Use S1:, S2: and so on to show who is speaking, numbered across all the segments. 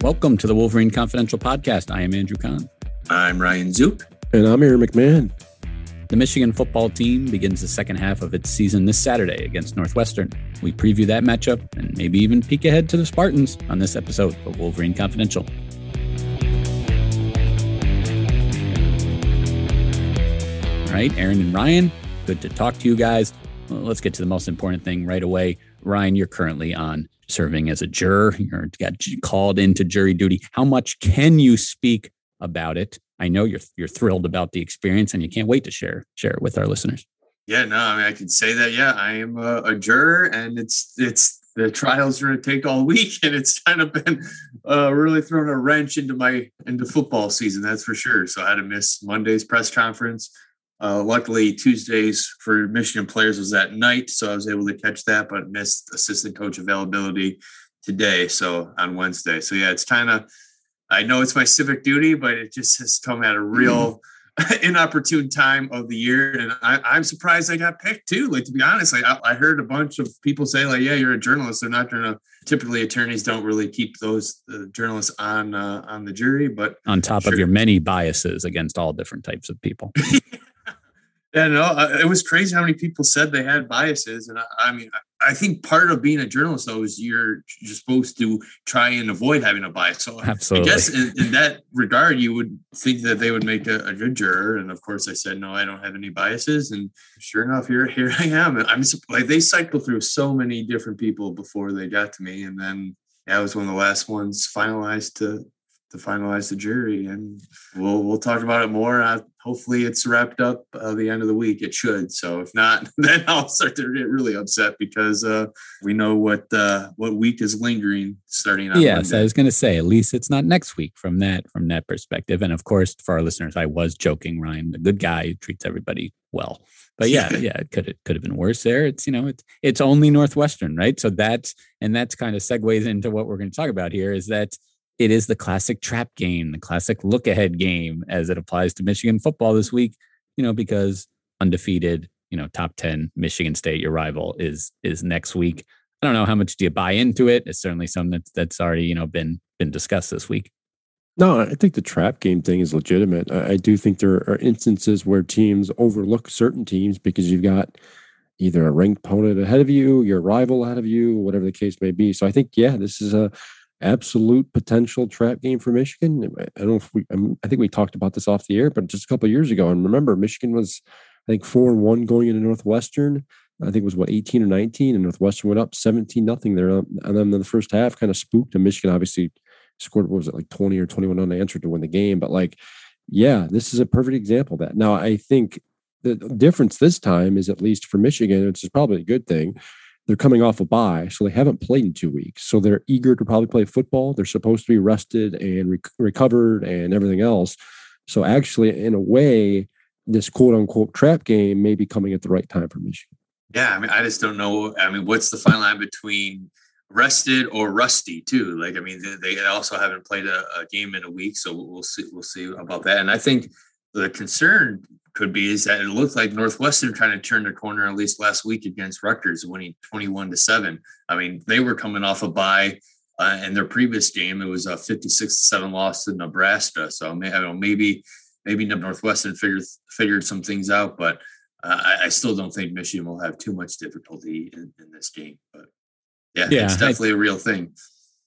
S1: Welcome to the Wolverine Confidential podcast. I am Andrew Kahn.
S2: I'm Ryan Zuke.
S3: And I'm Aaron McMahon.
S1: The Michigan football team begins the second half of its season this Saturday against Northwestern. We preview that matchup and maybe even peek ahead to the Spartans on this episode of Wolverine Confidential. All right, Aaron and Ryan, good to talk to you guys. Well, let's get to the most important thing right away. Ryan, you're currently on serving as a juror. You're got called into jury duty. How much can you speak about it? I know you're you're thrilled about the experience, and you can't wait to share share it with our listeners.
S2: Yeah, no, I mean, I can say that. Yeah, I am a, a juror, and it's it's the trials are going to take all week, and it's kind of been uh, really thrown a wrench into my into football season. That's for sure. So I had to miss Monday's press conference. Uh, luckily, Tuesdays for Michigan players was at night, so I was able to catch that, but missed assistant coach availability today. So on Wednesday. So yeah, it's kind of I know it's my civic duty, but it just has come at a real inopportune time of the year. And I, am surprised I got picked too. Like to be honest, like I, I, heard a bunch of people say, like, yeah, you're a journalist. They're not gonna typically attorneys don't really keep those uh, journalists on uh, on the jury, but
S1: on top sure. of your many biases against all different types of people.
S2: Yeah, no, uh, it was crazy how many people said they had biases, and I, I, mean, I think part of being a journalist though is you're you're supposed to try and avoid having a bias. So
S1: Absolutely.
S2: I guess in, in that regard, you would think that they would make a, a, good juror, and of course, I said no, I don't have any biases, and sure enough, here here I am. I'm like they cycle through so many different people before they got to me, and then I was one of the last ones finalized to to finalize the jury, and we'll we'll talk about it more. Uh, hopefully, it's wrapped up uh, the end of the week. It should. So if not, then I'll start to get really upset because uh, we know what uh, what week is lingering starting on.
S1: Yes,
S2: Monday.
S1: I was going to say at least it's not next week from that from that perspective. And of course, for our listeners, I was joking. Ryan, the good guy who treats everybody well. But yeah, yeah, it could it could have been worse there. It's you know it's it's only Northwestern, right? So that's and that's kind of segues into what we're going to talk about here is that it is the classic trap game, the classic look ahead game as it applies to Michigan football this week, you know, because undefeated, you know, top 10 Michigan State, your rival is is next week. I don't know how much do you buy into it. It's certainly something that's that's already, you know, been been discussed this week.
S3: No, I think the trap game thing is legitimate. I, I do think there are instances where teams overlook certain teams because you've got either a ranked opponent ahead of you, your rival ahead of you, whatever the case may be. So I think, yeah, this is a absolute potential trap game for Michigan. I don't know if we, I think we talked about this off the air, but just a couple years ago. And remember, Michigan was, I think, four and one going into Northwestern. I think it was what 18 or 19, and Northwestern went up 17 nothing there. And then the first half kind of spooked, and Michigan obviously scored, what was it, like 20 or 21 unanswered to win the game. But like, yeah, this is a perfect example of that. Now, I think the difference this time is at least for Michigan, which is probably a good thing they're coming off a bye, so they haven't played in two weeks. So they're eager to probably play football. They're supposed to be rested and rec- recovered and everything else. So actually, in a way, this quote unquote trap game may be coming at the right time for Michigan.
S2: Yeah, I mean, I just don't know. I mean, what's the fine line between rested or rusty too? Like, I mean, they, they also haven't played a, a game in a week, so we'll see. We'll see about that. And I think the concern could be is that it looked like Northwestern trying to turn the corner at least last week against Rutgers, winning 21 to 7. I mean, they were coming off a bye. Uh, in their previous game, it was a 56 7 loss to Nebraska. So I don't know, maybe maybe Northwestern figured figured some things out, but uh, I, I, still don't think Michigan will have too much difficulty in, in this game. But yeah, yeah it's definitely I, a real thing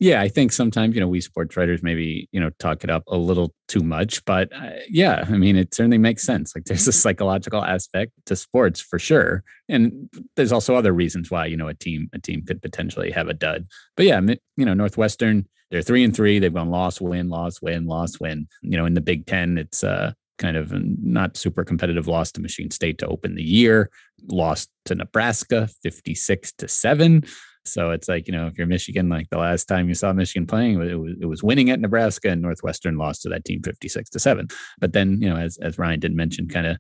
S1: yeah, I think sometimes, you know, we sports writers maybe, you know, talk it up a little too much, but uh, yeah, I mean, it certainly makes sense. Like there's a psychological aspect to sports for sure. And there's also other reasons why, you know, a team, a team could potentially have a dud. But yeah, you know, Northwestern, they're three and three. They've gone loss, win, loss, win, loss, win. You know, in the Big Ten, it's uh, kind of not super competitive loss to Michigan State to open the year, lost to Nebraska 56 to 7. So it's like, you know, if you're Michigan, like the last time you saw Michigan playing, it was, it was winning at Nebraska and Northwestern lost to that team 56 to 7. But then, you know, as, as Ryan did mention, kind of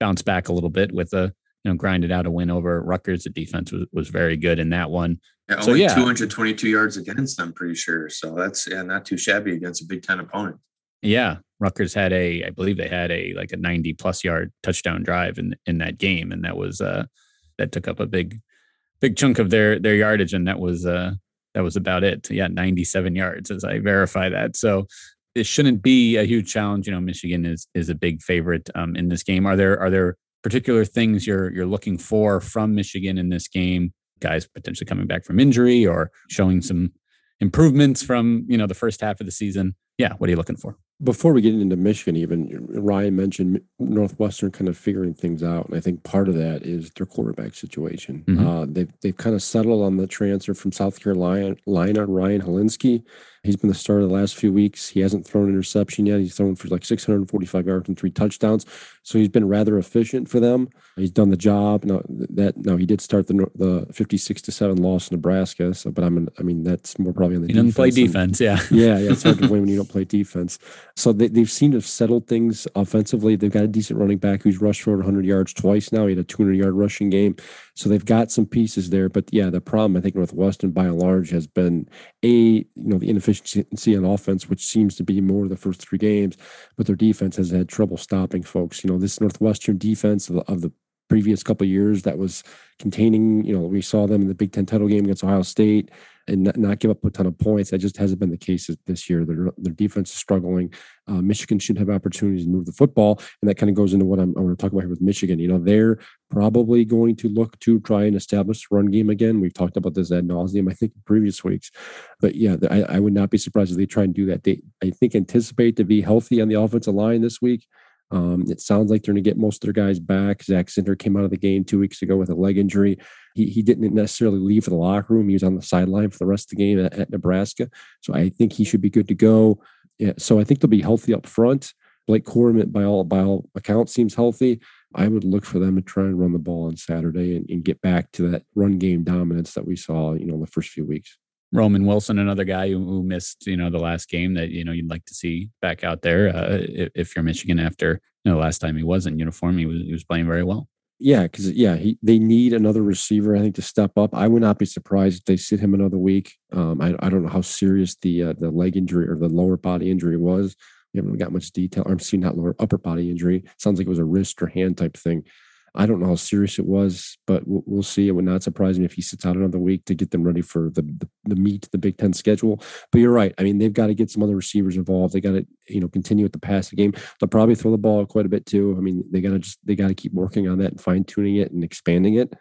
S1: bounced back a little bit with a, you know, grinded out a win over Rutgers. The defense was, was very good in that one.
S2: Yeah, so, yeah. 222 yards against, I'm pretty sure. So that's yeah, not too shabby against a Big Ten opponent.
S1: Yeah. Rutgers had a, I believe they had a like a 90 plus yard touchdown drive in in that game. And that was uh that took up a big big chunk of their their yardage, and that was uh that was about it. Yeah, 97 yards as I verify that. So it shouldn't be a huge challenge. You know, Michigan is is a big favorite um, in this game. Are there are there particular things you're you're looking for from Michigan in this game? Guys potentially coming back from injury or showing some improvements from you know the first half of the season. Yeah, what are you looking for?
S3: Before we get into Michigan, even Ryan mentioned Northwestern kind of figuring things out, and I think part of that is their quarterback situation. Mm-hmm. Uh, they've they've kind of settled on the transfer from South Carolina, Ryan Hilinski. He's been the starter the last few weeks. He hasn't thrown an interception yet. He's thrown for like 645 yards and three touchdowns. So he's been rather efficient for them. He's done the job. Now that now he did start the the 56 to seven loss in Nebraska. So, but I'm I mean that's more probably on the
S1: he doesn't play defense. And, yeah,
S3: yeah, yeah. It's hard to win when you don't play defense. So they, they've seemed to have settled things offensively. They've got a decent running back who's rushed for 100 yards twice now. He had a 200 yard rushing game. So they've got some pieces there. But yeah, the problem I think Northwestern by and large has been a you know the inefficiency on offense, which seems to be more the first three games, but their defense has had trouble stopping folks. You know this Northwestern defense of the, of the previous couple years that was containing. You know we saw them in the Big Ten title game against Ohio State and not, not, give up a ton of points. That just hasn't been the case this year. Their, their defense is struggling. Uh, Michigan should have opportunities to move the football, and that kind of goes into what I'm, I want to talk about here with Michigan. You know, they're probably going to look to try and establish run game again. We've talked about this ad nauseum, I think, in previous weeks. But yeah, I, I would not be surprised if they try and do that. They, I think, anticipate to be healthy on the offensive line this week. Um, it sounds like they're going to get most of their guys back. Zach Zinter came out of the game two weeks ago with a leg injury. He, he didn't necessarily leave for the locker room. He was on the sideline for the rest of the game at, at Nebraska. So I think he should be good to go. Yeah, so I think they'll be healthy up front. Blake Corum, by all by all accounts, seems healthy. I would look for them to try and run the ball on Saturday and, and get back to that run game dominance that we saw, you know, in the first few weeks.
S1: Roman Wilson, another guy who, who, missed, you know, the last game that you know you'd like to see back out there. Uh, if, if, you're Michigan, after you know, the last time he was in uniform, he was he was playing very well.
S3: Yeah, because yeah, he, they need another receiver, I think, to step up. I would not be surprised if they sit him another week. Um, I, I don't know how serious the uh, the leg injury or the lower body injury was. We haven't got much detail. I'm seeing that lower upper body injury. Sounds like it was a wrist or hand type thing. I don't know how serious it was, but we'll, see. It would not surprise me if he sits out another week to get them ready for the, the, the meat, the Big Ten schedule. But you're right. I mean, they've got to get some other receivers involved. They got to, you know, continue with the passing game. They'll probably throw the ball quite a bit too. I mean, they got to just they got to keep working on that and fine tuning it and expanding it.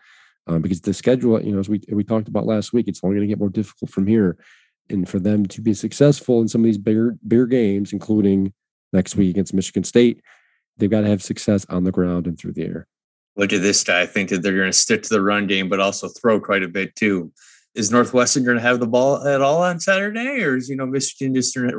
S3: Um, because the schedule, you know, as we we talked about last week, it's only going to get more difficult from here. And for them to be successful in some of these bigger bigger games, including next week against Michigan State, they've got to have success on the ground and through the air
S4: look at this guy. I think that they're going to stick to the run game, but also throw quite a bit too. Is Northwestern going to have the ball at all on Saturday, or is you know Michigan just
S3: now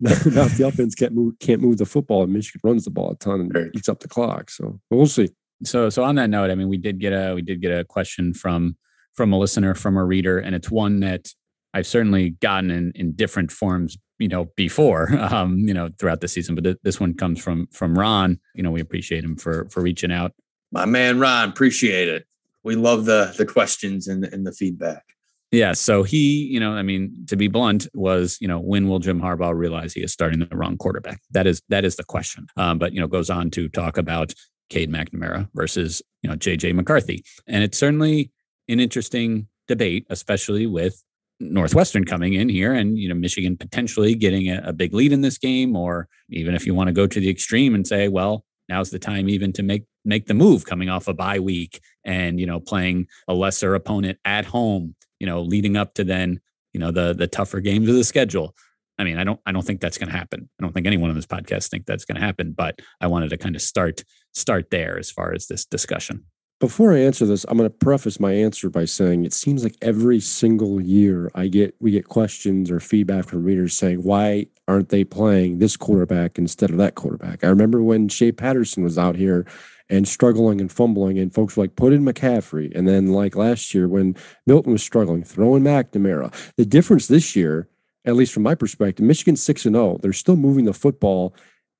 S3: the offense can't move can't move the football, and Michigan runs the ball a ton and right. eats up the clock. So we'll see.
S1: So so on that note, I mean, we did get a we did get a question from from a listener from a reader, and it's one that I've certainly gotten in in different forms you know before um you know throughout the season but th- this one comes from from ron. You know we appreciate him for for reaching out.
S4: My man ron appreciate it. We love the the questions and, and the feedback.
S1: Yeah so he you know i mean to be blunt was you know when will jim harbaugh realize he is starting the wrong quarterback? That is that is the question. Um, but you know goes on to talk about cade mcnamara versus you know jj mccarthy. And it's certainly an interesting debate especially with Northwestern coming in here and you know Michigan potentially getting a, a, big lead in this game, or even if you want to go to the extreme and say, well, now's the time even to make make the move coming off a bye week and you know playing a lesser opponent at home, you know, leading up to then you know the the tougher games of the schedule. I mean, I don't I don't think that's going to happen. I don't think anyone on this podcast think that's going to happen, but I wanted to kind of start start there as far as this discussion.
S3: Before I answer this, I'm going to preface my answer by saying it seems like every single year I get we get questions or feedback from readers saying why aren't they playing this quarterback instead of that quarterback? I remember when Shea Patterson was out here and struggling and fumbling, and folks were like, put in McCaffrey. And then like last year when Milton was struggling, throwing McNamara. The difference this year, at least from my perspective, Michigan's six and zero. Oh. They're still moving the football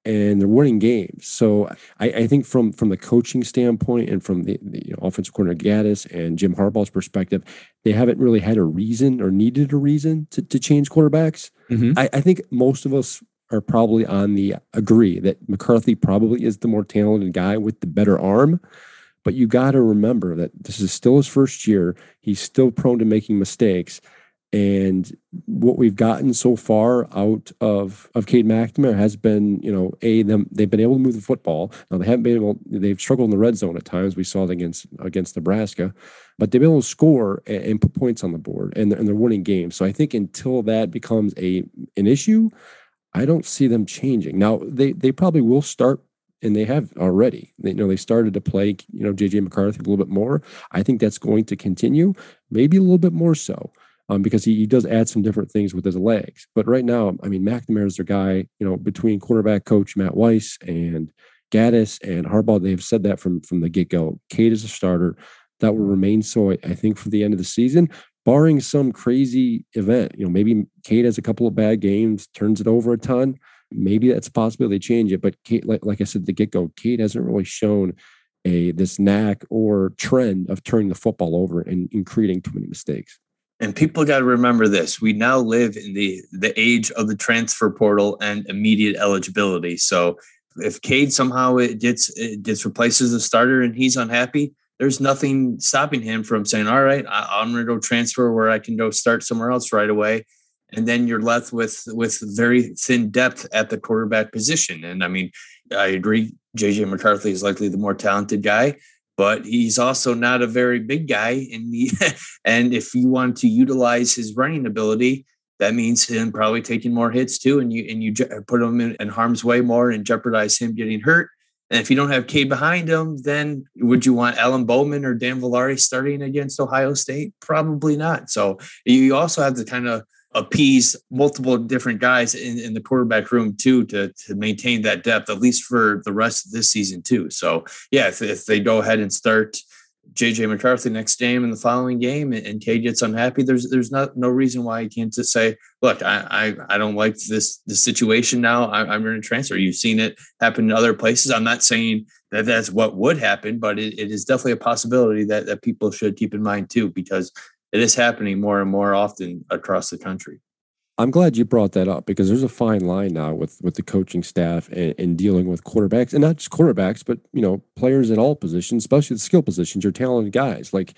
S3: and they're winning games. So I, I, think from from the coaching standpoint and from the, the you know, offensive coordinator Gattis and Jim Harbaugh's perspective, they haven't really had a reason or needed a reason to, to change quarterbacks. Mm-hmm. I, I think most of us are probably on the agree that McCarthy probably is the more talented guy with the better arm. But you got to remember that this is still his first year. He's still prone to making mistakes. And what we've gotten so far out of of Cade McNamara has been, you know, a them they've been able to move the football. Now they haven't been able. They've struggled in the red zone at times. We saw it against against Nebraska, but they've been able to score and, and put points on the board, and they're, and they're winning games. So I think until that becomes a an issue, I don't see them changing. Now they they probably will start and they have already. They you know they started to play, you know, JJ McCarthy a little bit more. I think that's going to continue, maybe a little bit more so. Um, because he, he does add some different things with his legs. But right now, I mean, McNamara is their guy, you know, between quarterback coach Matt Weiss and Gattis and Harbaugh, they've said that from from the get-go. Cade is a starter. That will remain so, I think, for the end of the season, barring some crazy event. You know, maybe Cade has a couple of bad games, turns it over a ton maybe that's a possibility they change it. But Cade, like, like I said, the get go, Cade hasn't really shown a this knack or trend of turning the football over and, and creating too many mistakes.
S2: And people got to remember this: we now live in the the age of the transfer portal and immediate eligibility. So if Cade somehow it gets it gets replaced starter and he's unhappy, there's nothing stopping him from saying, "All right, I, I'm going to go transfer where I can go start somewhere else right away." and then you're left with with very thin depth at the quarterback position. And I mean, I agree, JJ McCarthy is likely the more talented guy, but he's also not a very big guy. And he, and if you want to utilize his running ability, that means him probably taking more hits too, and you and you put him in, in harm's way more and jeopardize him getting hurt. And if you don't have Cade behind him, then would you want Alan Bowman or Dan Villari starting against Ohio State? Probably not. So you also have to kind of appease multiple different guys in, in the quarterback room too to, to maintain that depth at least for the rest of this season too so yeah if, if they go ahead and start JJ McCarthy next game and the following game and, and Cade gets unhappy, there's there's not no reason why he can't just say, look, I I, I don't like this the situation now. I, am going to transfer. You've seen it happen in other places. I'm not saying that that's what would happen, but it, it is definitely a possibility that that people should keep in mind too, because it is happening more and more often across the country.
S3: I'm glad you brought that up because there's a fine line now with with the coaching staff and, and, dealing with quarterbacks and not just quarterbacks, but you know players in all positions, especially the skill positions. You're talented guys. Like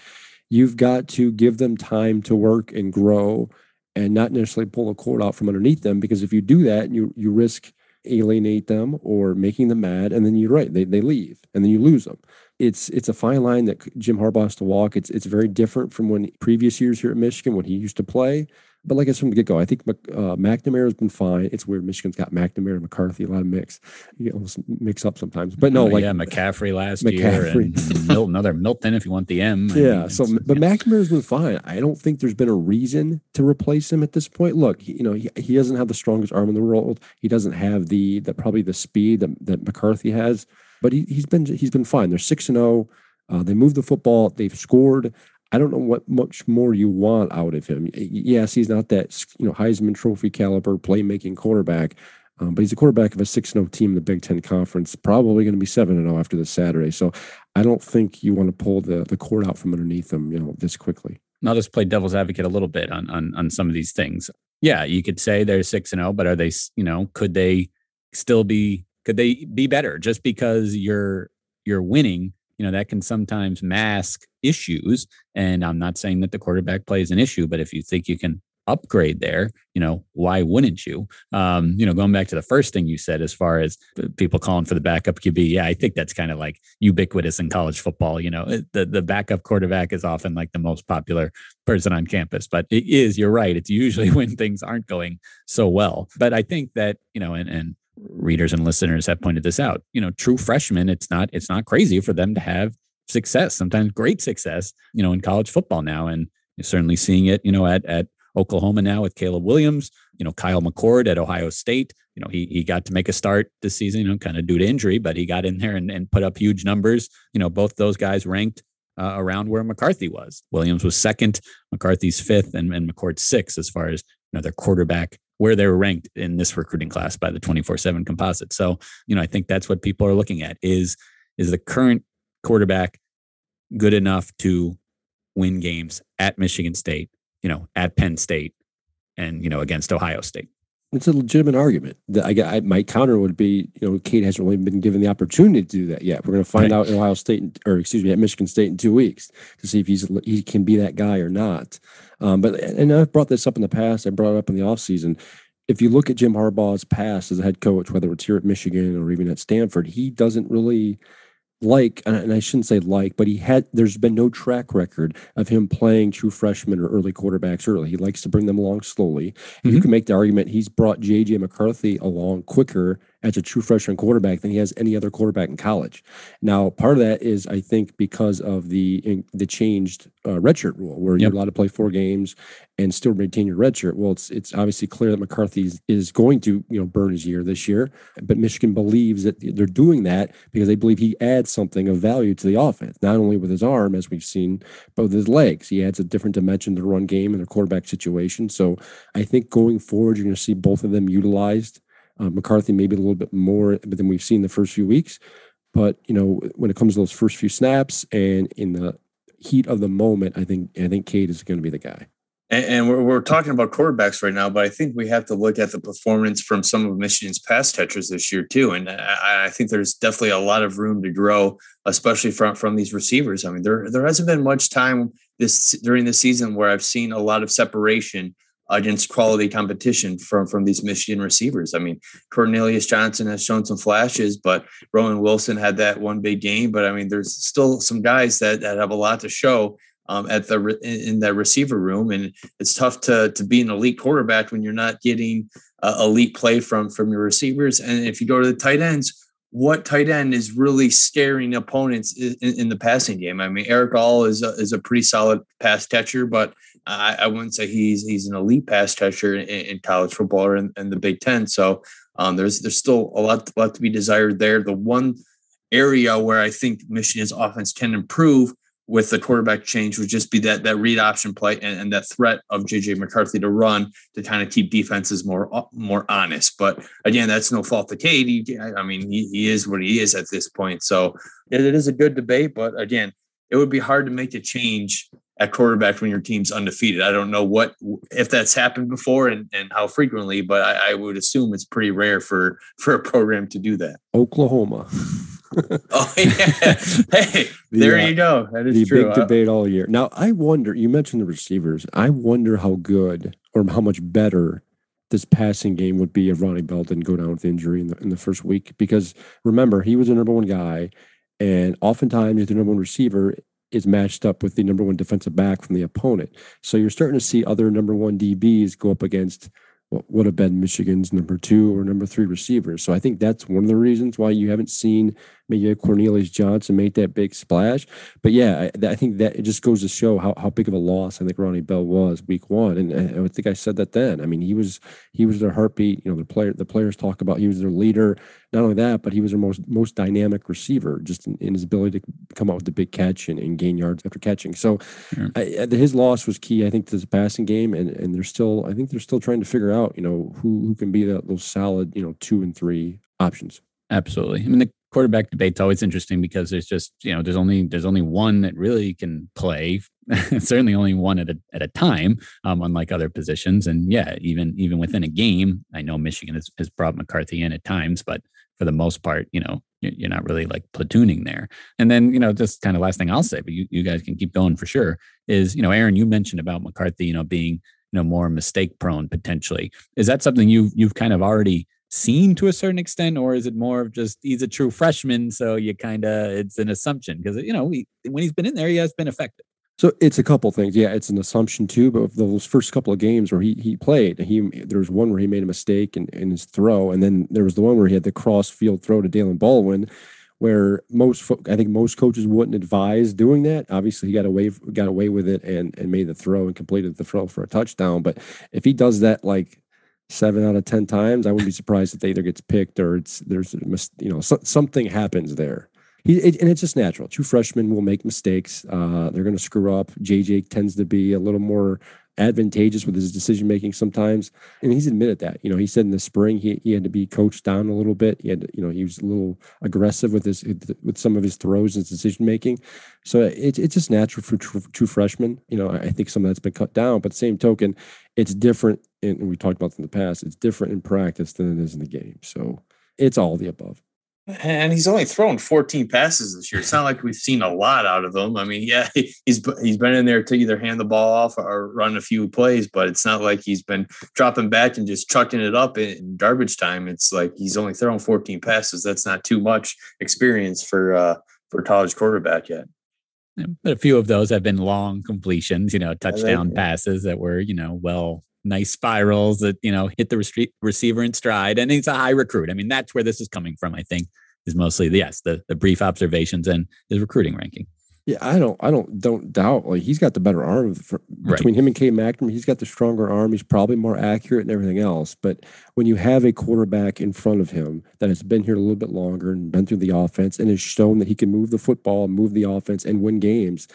S3: you've got to give them time to work and grow, and not necessarily pull a cord out from underneath them. Because if you do that, you you risk alienate them or making them mad, and then you're right, they they leave, and then you lose them it's it's a fine line that Jim Harbaugh has to walk. It's it's very different from when previous years here at Michigan when he used to play. But like I said from the get go, I think uh, McNamara has been fine. It's weird. Michigan's got McNamara and McCarthy, a lot of mix. You almost mix up sometimes. But no,
S1: oh,
S3: like
S1: yeah, McCaffrey last McCaffrey. year, and Milton, another Milton if you want the M.
S3: Yeah. so, but McNamara's been fine. I don't think there's been a reason to replace him at this point. Look, he, you know, he, he doesn't have the strongest arm in the world. He doesn't have the the probably the speed that, that McCarthy has but he, has been he's been fine. They're six and zero. Oh. Uh, they moved the football. They've scored. I don't know what much more you want out of him. Yes, he's not that you know Heisman Trophy caliber playmaking quarterback, um, but he's a quarterback of a 6 0 team in the Big Ten Conference. Probably going to be seven and zero after this Saturday. So I don't think you want to pull the the cord out from underneath them, you know, this quickly.
S1: I'll just play devil's advocate a little bit on on on some of these things. Yeah, you could say they're six and zero, oh, but are they? You know, could they still be could they be better just because you're you're winning? You know that can sometimes mask issues and i'm not saying that the quarterback play is an issue but if you think you can upgrade there you know why wouldn't you? Um you know going back to the first thing you said as far as people calling for the backup qb yeah i think that's kind of like ubiquitous in college football you know the the backup quarterback is often like the most popular person on campus but it is you're right it's usually when things aren't going so well but i think that you know and and readers and listeners have pointed this out. You know, true freshmen, it's not it's not crazy for them to have success, sometimes great success, you know, in college football now. And you're certainly seeing it, you know, at at Oklahoma now with Caleb Williams, you know, Kyle McCord at Ohio State. You know, he he got to make a start this season, you know, kind of due to injury, but he got in there and, and put up huge numbers. You know, both those guys ranked uh, around where McCarthy was. Williams was second, McCarthy's fifth, and, and McCord sixth as far as you know their quarterback where they were ranked in this recruiting class by the 24/7 composite. So, you know, I think that's what people are looking at is is the current quarterback good enough to win games at Michigan State, you know, at Penn State and, you know, against Ohio State.
S3: It's a legitimate argument. I, I, my counter would be, you know, Cade hasn't really been given the opportunity to do that yet. We're going to find right. out in Ohio State, or excuse me, at Michigan State in two weeks to see if he's he can be that guy or not. Um, but and I've brought this up in the past. I brought it up in the offseason. If you look at Jim Harbaugh's past as a head coach, whether it's here at Michigan or even at Stanford, he doesn't really like, and I shouldn't say like, but he had, there's been no track record of him playing true freshmen or early quarterbacks early. He likes to bring them along slowly. Mm-hmm. You can make the argument he's brought JJ McCarthy along quicker as a true freshman quarterback than he has any other quarterback in college. Now, part of that is, I think, because of the the changed uh, redshirt rule, where yep. you're allowed to play four games and still retain your redshirt. Well, it's it's obviously clear that McCarthy is going to you know burn his year this year, but Michigan believes that they're doing that because they believe he adds something of value to the offense, not only with his arm, as we've seen, but with his legs. He adds a different dimension to the run game and the quarterback situation. So, I think going forward, you're going to see both of them utilized uh, McCarthy maybe a little bit more than we've seen the first few weeks. But you know, when it comes to those first few snaps and in the heat of the moment, I think I think Cade is going to be the guy.
S2: And, and we're, we're talking about quarterbacks right now, but I think we have to look at the performance from some of Michigan's pass catchers this year too. And I, I think there's definitely a lot of room to grow, especially from from these receivers. I mean, there there hasn't been much time this during the season where I've seen a lot of separation against quality competition from from these Michigan receivers. I mean, Cornelius Johnson has shown some flashes, but Roman Wilson had that one big game. But I mean, there's still some guys that, that have a lot to show um, at the in that receiver room, and it's tough to to be an elite quarterback when you're not getting uh, elite play from from your receivers. And if you go to the tight ends, what tight end is really scaring opponents in, in, the passing game. I mean, Erick All is a, is a pretty solid pass catcher, but I, I wouldn't say he's he's an elite pass catcher in, in college football or in, in, the Big Ten. So um, there's there's still a lot, lot to be desired there. The one area where I think Michigan's offense can improve with the quarterback change would just be that that read option play and, and, that threat of JJ McCarthy to run to kind of keep defenses more more honest. But again, that's no fault to Cade. I mean, he, he is what he is at this point. So it is a good debate, but again, it would be hard to make a change at quarterback when your team's undefeated. I don't know what if that's happened before and, and how frequently, but I, I would assume it's pretty rare for for a program to do that.
S3: Oklahoma.
S2: oh yeah. Hey, the, there uh, you go. That is
S3: the
S2: true.
S3: big debate all year. Now I wonder. You mentioned the receivers. I wonder how good or how much better this passing game would be if Ronnie Bell didn't go down with injury in the in the first week. Because remember, he was the number one guy, and oftentimes the number one receiver is matched up with the number one defensive back from the opponent. So you're starting to see other number one DBs go up against what would have been Michigan's number two or number three receivers. So I think that's one of the reasons why you haven't seen maybe Cornelius Johnson make that big splash. But yeah, I, I, think that it just goes to show how, how big of a loss I think Ronnie Bell was week one. And I, I think I said that then. I mean, he was he was their heartbeat. You know, the player the players talk about he was their leader. Not only that, but he was their most most dynamic receiver, just in, in his ability to come out with the big catch and, and gain yards after catching. So I, his loss was key, I think, to the passing game. And and they're still I think they're still trying to figure out, you know, who who can be that those solid, you know, two and three options.
S1: Absolutely. I mean, the quarterback debate's always interesting because there's just you know there's only there's only one that really can play certainly only one at a, at a time um, unlike other positions. And yeah even even within a game i know michigan has, has brought mccarthy in at times but for the most part you know you're not really like platooning there. And then you know just kind of last thing i'll say but you, you guys can keep going for sure is you know aaron you mentioned about mccarthy you know being you know more mistake prone potentially. Is that something you you've kind of already seen to a certain extent, or is it more of just he's a true freshman, so you kind of it's an assumption because you know we, when he's been in there, he has been effective.
S3: So it's a couple things. Yeah, it's an assumption too. But of those first couple of games where he he played, he there was one where he made a mistake in, in his throw, and then there was the one where he had the cross field throw to Daylen Baldwin, where most I think most coaches wouldn't advise doing that. Obviously, he got away got away with it and and made the throw and completed the throw for a touchdown. But if he does that like seven out of ten times, I wouldn't be surprised if they either gets picked or it's there's you know so, something happens there. He, it, and it's just natural. Two freshmen will make mistakes. Uh, they're going to screw up. JJ tends to be a little more advantageous with his decision making sometimes, and he's admitted that. You know, he said in the spring he, he had to be coached down a little bit. He had, you know, he was a little aggressive with his with some of his throws and decision making. So it, it's just natural for two freshmen. You know, I think some of that's been cut down, but same token, it's different and we talked about this in the past, it's different in practice than it is in the game. So it's all the above.
S2: And he's only thrown 14 passes this year. It's not like we've seen a lot out of him. I mean, yeah, he's he's been in there to either hand the ball off or run a few plays, but it's not like he's been dropping back and just chucking it up in garbage time. It's like he's only thrown 14 passes. That's not too much experience for uh, for college quarterback yet.
S1: But a few of those have been long completions, you know, touchdown passes that were, you know, well, nice spirals that, you know, hit the receiver in stride. And he's a high recruit. I mean, that's where this is coming from, I think, is mostly, the, yes, the, the brief observations and his recruiting ranking.
S3: Yeah, I don't, I don't, don't doubt. Like he's got the better arm for, between right. him and Cade McNamara. He's got the stronger arm. He's probably more accurate and everything else. But when you have a quarterback in front of him that has been here a little bit longer and been through the offense and has shown that he can move the football, move the offense, and win games,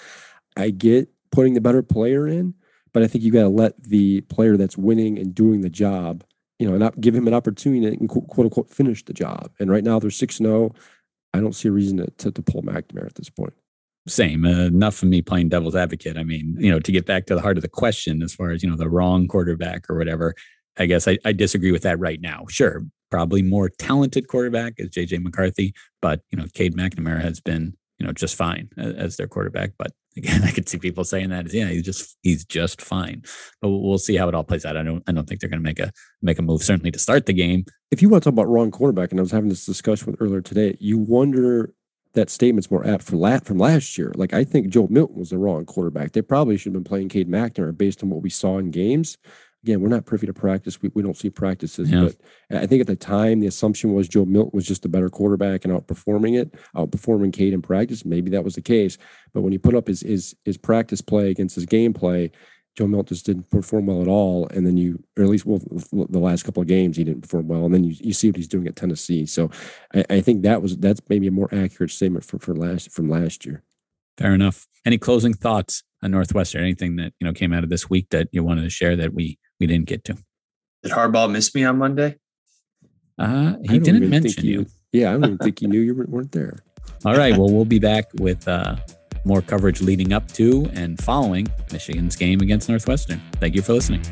S3: I get putting the better player in. But I think you got to let the player that's winning and doing the job, you know, not give him an opportunity to quote unquote finish the job. And right now they're six zero. Oh. I don't see a reason to, to, to pull McNamara at this point
S1: same uh, enough of me playing devil's advocate i mean you know to get back to the heart of the question as far as you know the wrong quarterback or whatever i guess i, I disagree with that right now sure probably more talented quarterback is jj mccarthy but you know cade mcnamara has been you know just fine as, their quarterback but again i could see people saying that yeah he's just he's just fine but we'll see how it all plays out i don't i don't think they're going to make a make a move certainly to start the game
S3: if you want to talk about wrong quarterback and i was having this discussion with earlier today you wonder that statement's more apt for lat from last year. Like I think Joe Milton was the wrong quarterback. They probably should have been playing Cade McNamara based on what we saw in games. Again, we're not privy to practice. We, we don't see practices, yeah. but I think at the time the assumption was Joe Milton was just a better quarterback and outperforming it, outperforming Cade in practice. Maybe that was the case, but when he put up his his his practice play against his game play, Joe Milton just didn't perform well at all. And then you, or at least well, the last couple of games, he didn't perform well. And then you, you see what he's doing at Tennessee. So I, I think that was that's maybe a more accurate statement for, for last from last year.
S1: Fair enough. Any closing thoughts on Northwestern? Anything that you know came out of this week that you wanted to share that we we didn't get to?
S2: Did Harbaugh miss me on Monday?
S1: Uh, he didn't mention you.
S3: Yeah, I don't even think he knew you weren't there.
S1: All right. Well, we'll be back with uh, more coverage leading up to and following Michigan's game against Northwestern. Thank you for listening.